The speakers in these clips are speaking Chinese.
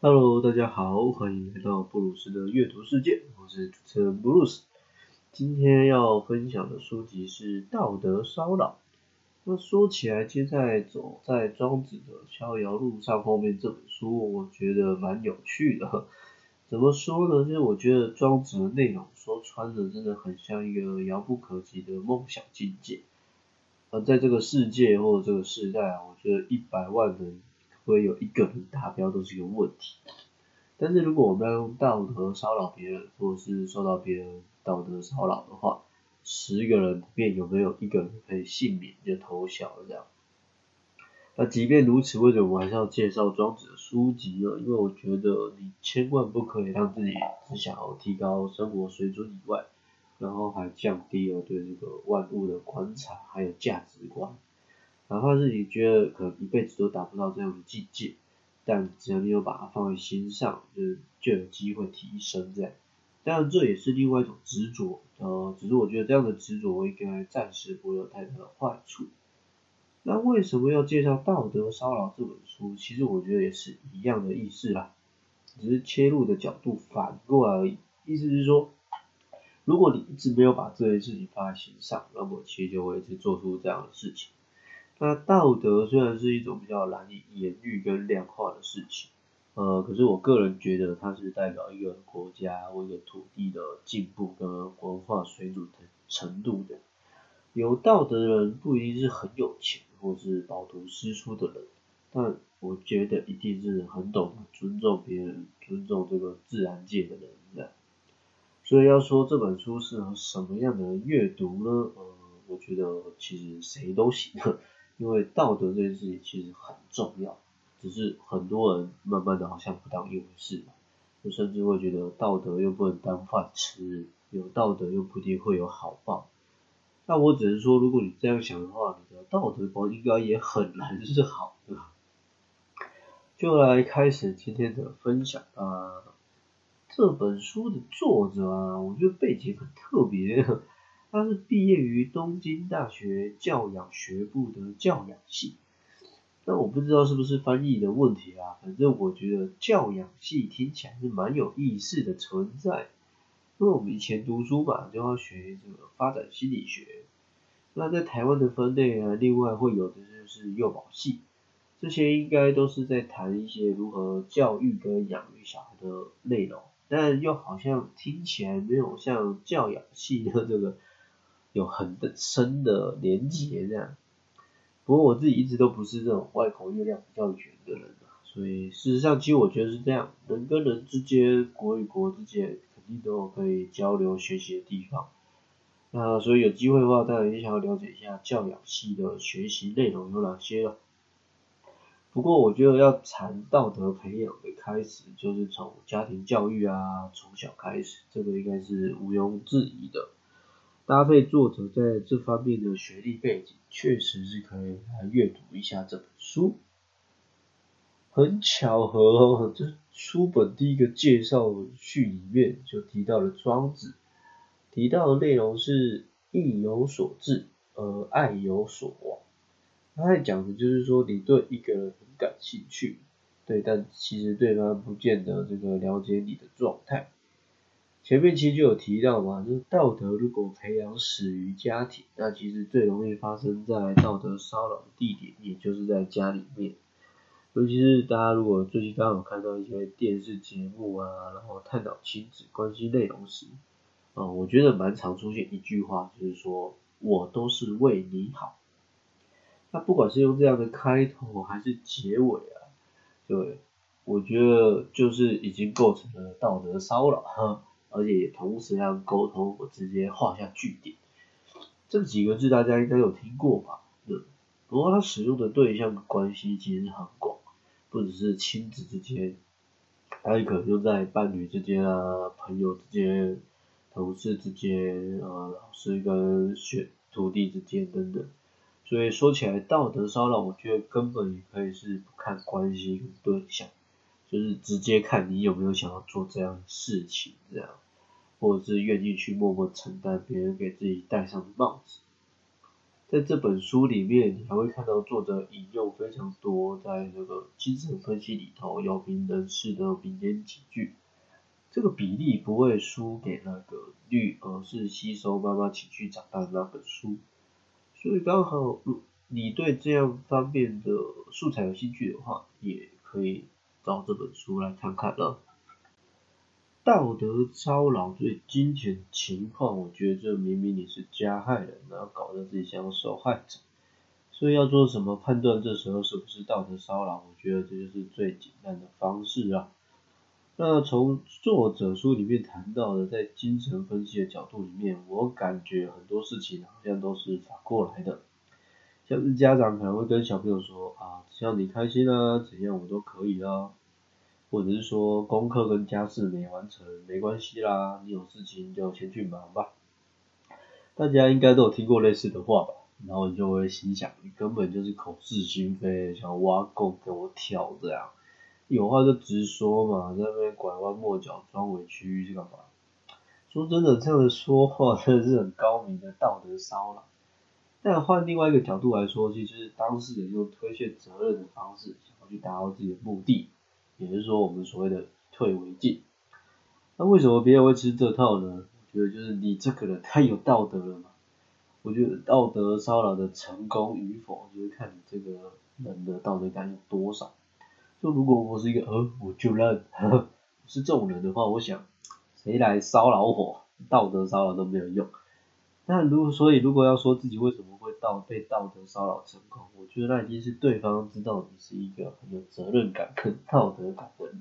Hello，大家好，欢迎来到布鲁斯的阅读世界，我是主持人布鲁斯。今天要分享的书籍是《道德骚扰》。那说起来，接在走在庄子的逍遥路上后面这本书，我觉得蛮有趣的。怎么说呢？就是我觉得庄子的内容说穿了，真的很像一个遥不可及的梦想境界。而在这个世界或者这个时代啊，我觉得一百万人会有一个人达标都是一个问题。但是如果我们要用道德骚扰别人，或者是受到别人道德骚扰的话，十个人里面有没有一个人可以幸免就投降了这样？那即便如此，为什么我还是要介绍庄子的书籍呢？因为我觉得你千万不可以让自己只想要提高生活水准以外，然后还降低了对这个万物的观察还有价值观。哪怕是你觉得可能一辈子都达不到这样的境界，但只要你有把它放在心上，就就有机会提升这样。当然这也是另外一种执着，呃，只是我觉得这样的执着应该暂时不会有太大的坏处。那为什么要介绍《道德骚扰》这本书？其实我觉得也是一样的意思啦，只是切入的角度反过来而已。意思是说，如果你一直没有把这件事情放在心上，那么其实就会一直做出这样的事情。那道德虽然是一种比较难以言喻跟量化的事情，呃，可是我个人觉得它是代表一个国家或一个土地的进步跟文化水准的程度的。有道德的人不一定是很有钱或是饱读诗书的人，但我觉得一定是很懂尊重别人、尊重这个自然界的人的。所以要说这本书适合什么样的人阅读呢？呃，我觉得其实谁都行，因为道德这件事情其实很重要，只是很多人慢慢的好像不当一回事，就甚至会觉得道德又不能当饭吃，有道德又不一定会有好报。那我只是说，如果你这样想的话，你的道德观应该也很难是好的。就来开始今天的分享啊。这本书的作者啊，我觉得背景很特别，他是毕业于东京大学教养学部的教养系。那我不知道是不是翻译的问题啊，反正我觉得教养系听起来是蛮有意思的存在。因为我们以前读书嘛，就要学这个发展心理学。那在台湾的分类啊，另外会有的就是幼保系，这些应该都是在谈一些如何教育跟养育小孩的内容，但又好像听起来没有像教养系的这个有很深的连结这样。不过我自己一直都不是这种外国月亮比较圆的人啊，所以事实上其实我觉得是这样，人跟人之间，国与国之间肯定。都有可以交流学习的地方，那所以有机会的话，当然也想要了解一下教养系的学习内容有哪些了。不过我觉得要谈道德培养的开始，就是从家庭教育啊，从小开始，这个应该是毋庸置疑的。搭配作者在这方面的学历背景，确实是可以来阅读一下这本书。很巧合哦，这书本第一个介绍序里面就提到了庄子，提到的内容是意有所至，而爱有所往。他在讲的就是说，你对一个人很感兴趣，对，但其实对方不见得这个了解你的状态。前面其实就有提到嘛，就是道德如果培养始于家庭，那其实最容易发生在道德骚扰的地点，也就是在家里面。尤其是大家如果最近刚好看到一些电视节目啊，然后探讨亲子关系内容时，啊，我觉得蛮常出现一句话，就是说我都是为你好。那不管是用这样的开头还是结尾啊，对，我觉得就是已经构成了道德骚扰，哈，而且也同时要沟通我直接画下句点。这几个字大家应该有听过吧？嗯，不过它使用的对象关系其实很广。不只是亲子之间，还可能就在伴侣之间啊、朋友之间、同事之间啊、老师跟学徒弟之间等等。所以说起来，道德骚扰，我觉得根本也可以是不看关系跟对象，就是直接看你有没有想要做这样的事情，这样，或者是愿意去默默承担别人给自己戴上的帽子。在这本书里面，你还会看到作者引用非常多在这个精神分析里头有名人士的名言警句，这个比例不会输给那个《绿而是吸收妈妈情绪长大的那本书，所以刚好，如你对这样方面的素材有兴趣的话，也可以找这本书来看看了。道德骚扰对金钱情况，我觉得这明明你是加害人，然后搞得自己像受害者，所以要做什么判断？这时候是不是道德骚扰？我觉得这就是最简单的方式啊。那从作者书里面谈到的，在精神分析的角度里面，我感觉很多事情好像都是反过来的。像是家长可能会跟小朋友说啊，只要你开心啊，怎样我都可以啊。或者是说功课跟家事没完成没关系啦，你有事情就先去忙吧。大家应该都有听过类似的话吧？然后你就会心想，你根本就是口是心非，想挖沟给我挑这样。有话就直说嘛，在那边拐弯抹角装委屈是干嘛？说真的，这样的说话真的是很高明的道德骚扰。但换另外一个角度来说，其实就是当事人用推卸责任的方式，想要去达到自己的目的。也就是说，我们所谓的退为进。那为什么别人会吃这套呢？我觉得就是你这个人太有道德了嘛。我觉得道德骚扰的成功与否，就是看你这个人的道德感有多少。就如果我是一个呃，我就认，是这种人的话，我想谁来骚扰我，道德骚扰都没有用。那如果所以如果要说自己为什么会道被道德骚扰成功，我觉得那一定是对方知道你是一个很有责任感、跟道德感的人。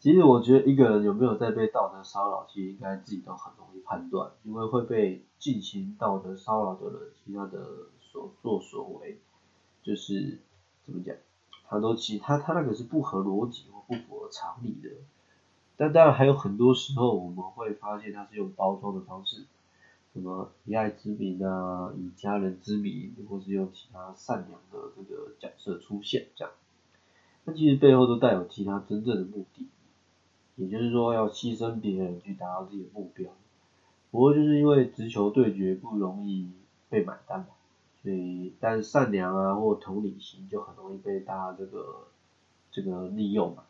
其实我觉得一个人有没有在被道德骚扰，其实应该自己都很容易判断，因为会被进行道德骚扰的人，其他的所作所为，就是怎么讲，他都其他他那个是不合逻辑或不符合常理的。但当然还有很多时候，我们会发现他是用包装的方式，什么以爱之名啊，以家人之名，或是用其他善良的这个角色出现，这样，那其实背后都带有其他真正的目的，也就是说要牺牲别人去达到自己的目标。不过就是因为直球对决不容易被买单嘛，所以但善良啊或同理心就很容易被大家这个这个利用嘛。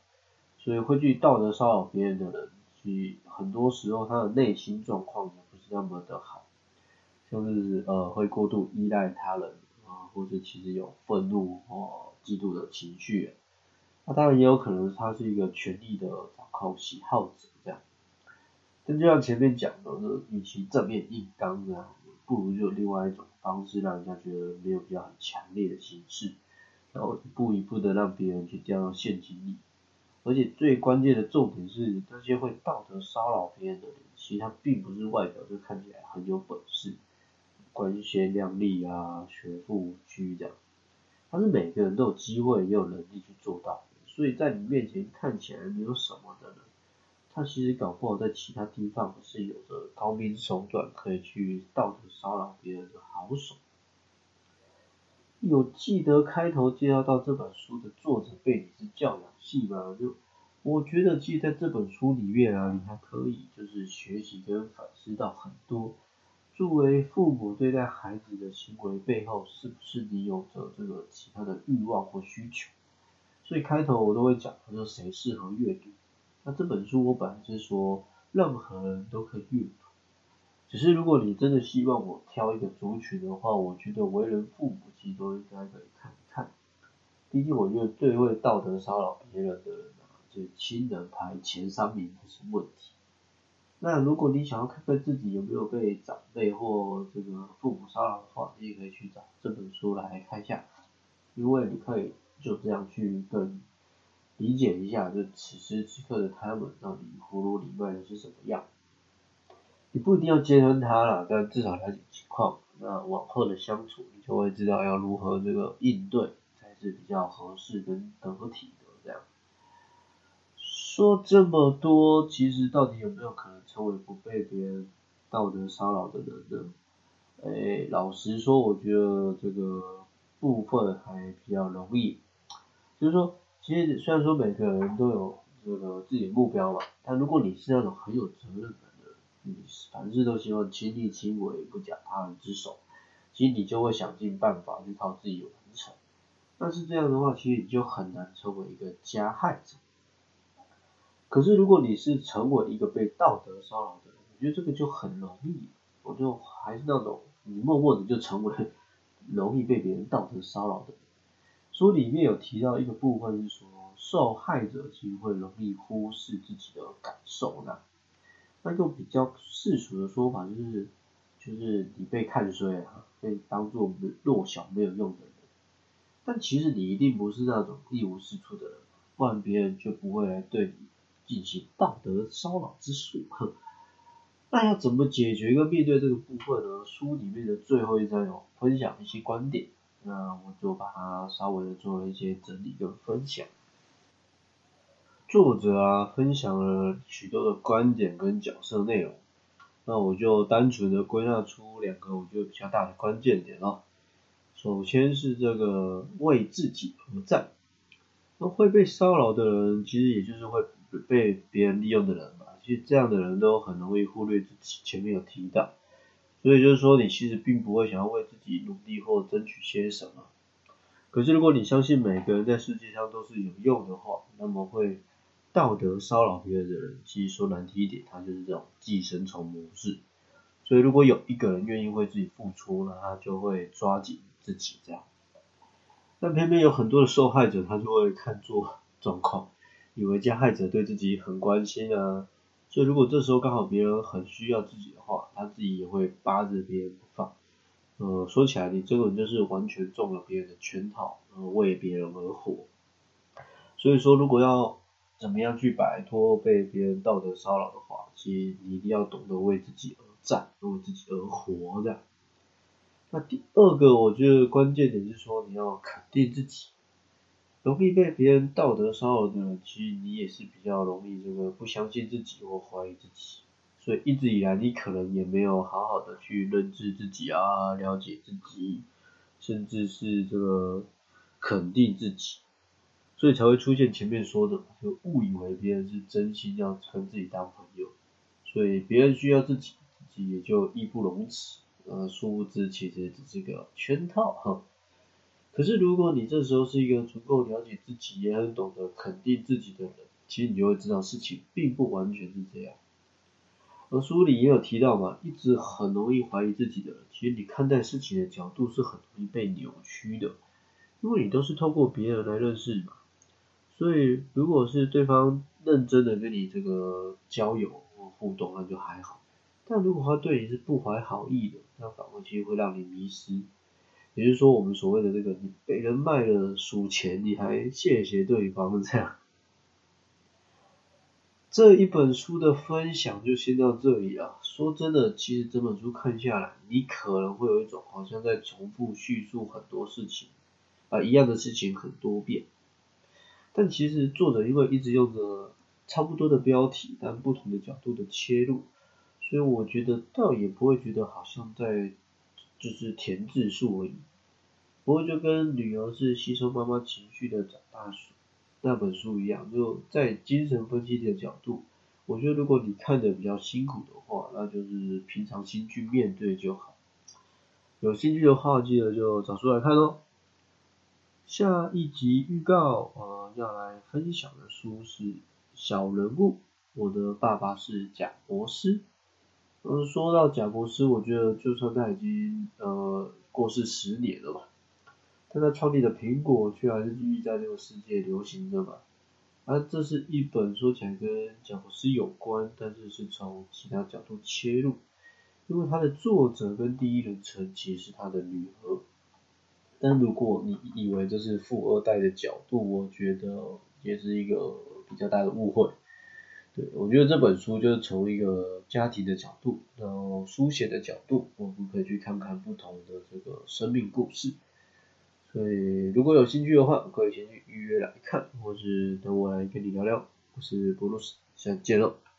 所以会去道德骚扰别人的人，其很多时候他的内心状况也不是那么的好，像是呃会过度依赖他人啊，或者其实有愤怒或嫉妒的情绪，那当然也有可能他是一个权力的掌控喜好者这样。但就像前面讲的，与其正面硬刚这样，不如就另外一种方式，让人家觉得没有比较很强烈的形式，然后一步一步的让别人去掉到陷阱里。而且最关键的重点是，那些会道德骚扰别人的人，其实他并不是外表就看起来很有本事、光鲜亮丽啊、学富五车这样，他是每个人都有机会也有能力去做到。所以在你面前看起来没有什么的人，他其实搞不好在其他地方是有着高明手段可以去道德骚扰别人的好手。有记得开头介绍到这本书的作者背景是教养系吗？就我觉得，其实在这本书里面啊，你还可以就是学习跟反思到很多，作为父母对待孩子的行为背后，是不是你有着这个其他的欲望或需求？所以开头我都会讲，说谁适合阅读。那这本书我本来是说，任何人都可以阅读。只是如果你真的希望我挑一个族群的话，我觉得为人父母其实都应该可以看一看。毕竟我觉得最会道德骚扰别人的人啊，就亲人排前三名不是问题。那如果你想要看看自己有没有被长辈或这个父母骚扰的话，你也可以去找这本书来看一下，因为你可以就这样去跟理解一下，就此时此刻的他们到底葫芦里卖的是什么样。你不一定要接生他了，但至少了解情况。那往后的相处，你就会知道要如何这个应对才是比较合适跟得体的这样。说这么多，其实到底有没有可能成为不被别人道德骚扰的人呢？哎，老实说，我觉得这个部分还比较容易。就是说，其实虽然说每个人都有这个自己的目标嘛，但如果你是那种很有责任的。凡事都希望亲力亲为，不假他人之手，其实你就会想尽办法去靠自己完成。但是这样的话，其实你就很难成为一个加害者。可是如果你是成为一个被道德骚扰的人，我觉得这个就很容易，我就还是那种你默默的就成为容易被别人道德骚扰的人。书里面有提到一个部分是说，受害者其实会容易忽视自己的感受那那用比较世俗的说法就是，就是你被看衰啊，被当做弱小没有用的人。但其实你一定不是那种一无是处的人，不然别人就不会来对你进行道德骚扰之术。那要怎么解决跟面对这个部分呢？书里面的最后一章有分享一些观点。那我就把它稍微的做一些整理跟分享。作者啊分享了许多的观点跟角色内容，那我就单纯的归纳出两个我觉得比较大的关键点哦。首先是这个为自己而战，那会被骚扰的人其实也就是会被别人利用的人嘛，其实这样的人都很容易忽略自己，前面有提到。所以就是说，你其实并不会想要为自己努力或争取些什么。可是如果你相信每个人在世界上都是有用的话，那么会道德骚扰别人的人，其实说难听一点，他就是这种寄生虫模式。所以如果有一个人愿意为自己付出，那他就会抓紧自己这样。但偏偏有很多的受害者，他就会看作状况，以为加害者对自己很关心啊。所以如果这时候刚好别人很需要自己的话，他自己也会扒着别人不放。呃，说起来，你这个人就是完全中了别人的圈套，呃，为别人而活。所以说，如果要怎么样去摆脱被别人道德骚扰的话，其实你一定要懂得为自己而战，为自己而活的。那第二个，我觉得关键点是说，你要肯定自己。容易被别人道德骚扰的人，其实你也是比较容易这个不相信自己或怀疑自己，所以一直以来你可能也没有好好的去认知自己啊，了解自己，甚至是这个肯定自己，所以才会出现前面说的，就误以为别人是真心要跟自己当朋友，所以别人需要自己，自己也就义不容辞，呃，殊不知其实只是个圈套哈。可是如果你这时候是一个足够了解自己，也很懂得肯定自己的人，其实你就会知道事情并不完全是这样。而书里也有提到嘛，一直很容易怀疑自己的人，其实你看待事情的角度是很容易被扭曲的，因为你都是透过别人来认识嘛。所以如果是对方认真的跟你这个交友或互动，那就还好；但如果他对你是不怀好意的，那反而其实会让你迷失。也就是说，我们所谓的这个，你被人卖了数钱，你还谢谢对方这样。这一本书的分享就先到这里啊。说真的，其实这本书看下来，你可能会有一种好像在重复叙述很多事情啊，一样的事情很多遍。但其实作者因为一直用着差不多的标题，但不同的角度的切入，所以我觉得倒也不会觉得好像在。就是填字数而已，不过就跟女儿是吸收妈妈情绪的长大书那本书一样，就在精神分析的角度，我觉得如果你看的比较辛苦的话，那就是平常心去面对就好。有兴趣的话，记得就找书来看喽。下一集预告，呃，要来分享的书是《小人物》，我的爸爸是贾博士。嗯，说到贾博士，我觉得就算他已经呃过世十年了吧，但他创立的苹果却还是继续在这个世界流行着吧。而这是一本说起来跟贾博士有关，但是是从其他角度切入，因为他的作者跟第一人称其实是他的女儿。但如果你以为这是富二代的角度，我觉得也是一个比较大的误会。对，我觉得这本书就是从一个家庭的角度，然后书写的角度，我们可以去看看不同的这个生命故事。所以如果有兴趣的话，可以先去预约来看，或是等我来跟你聊聊。我是布鲁斯，下次见喽。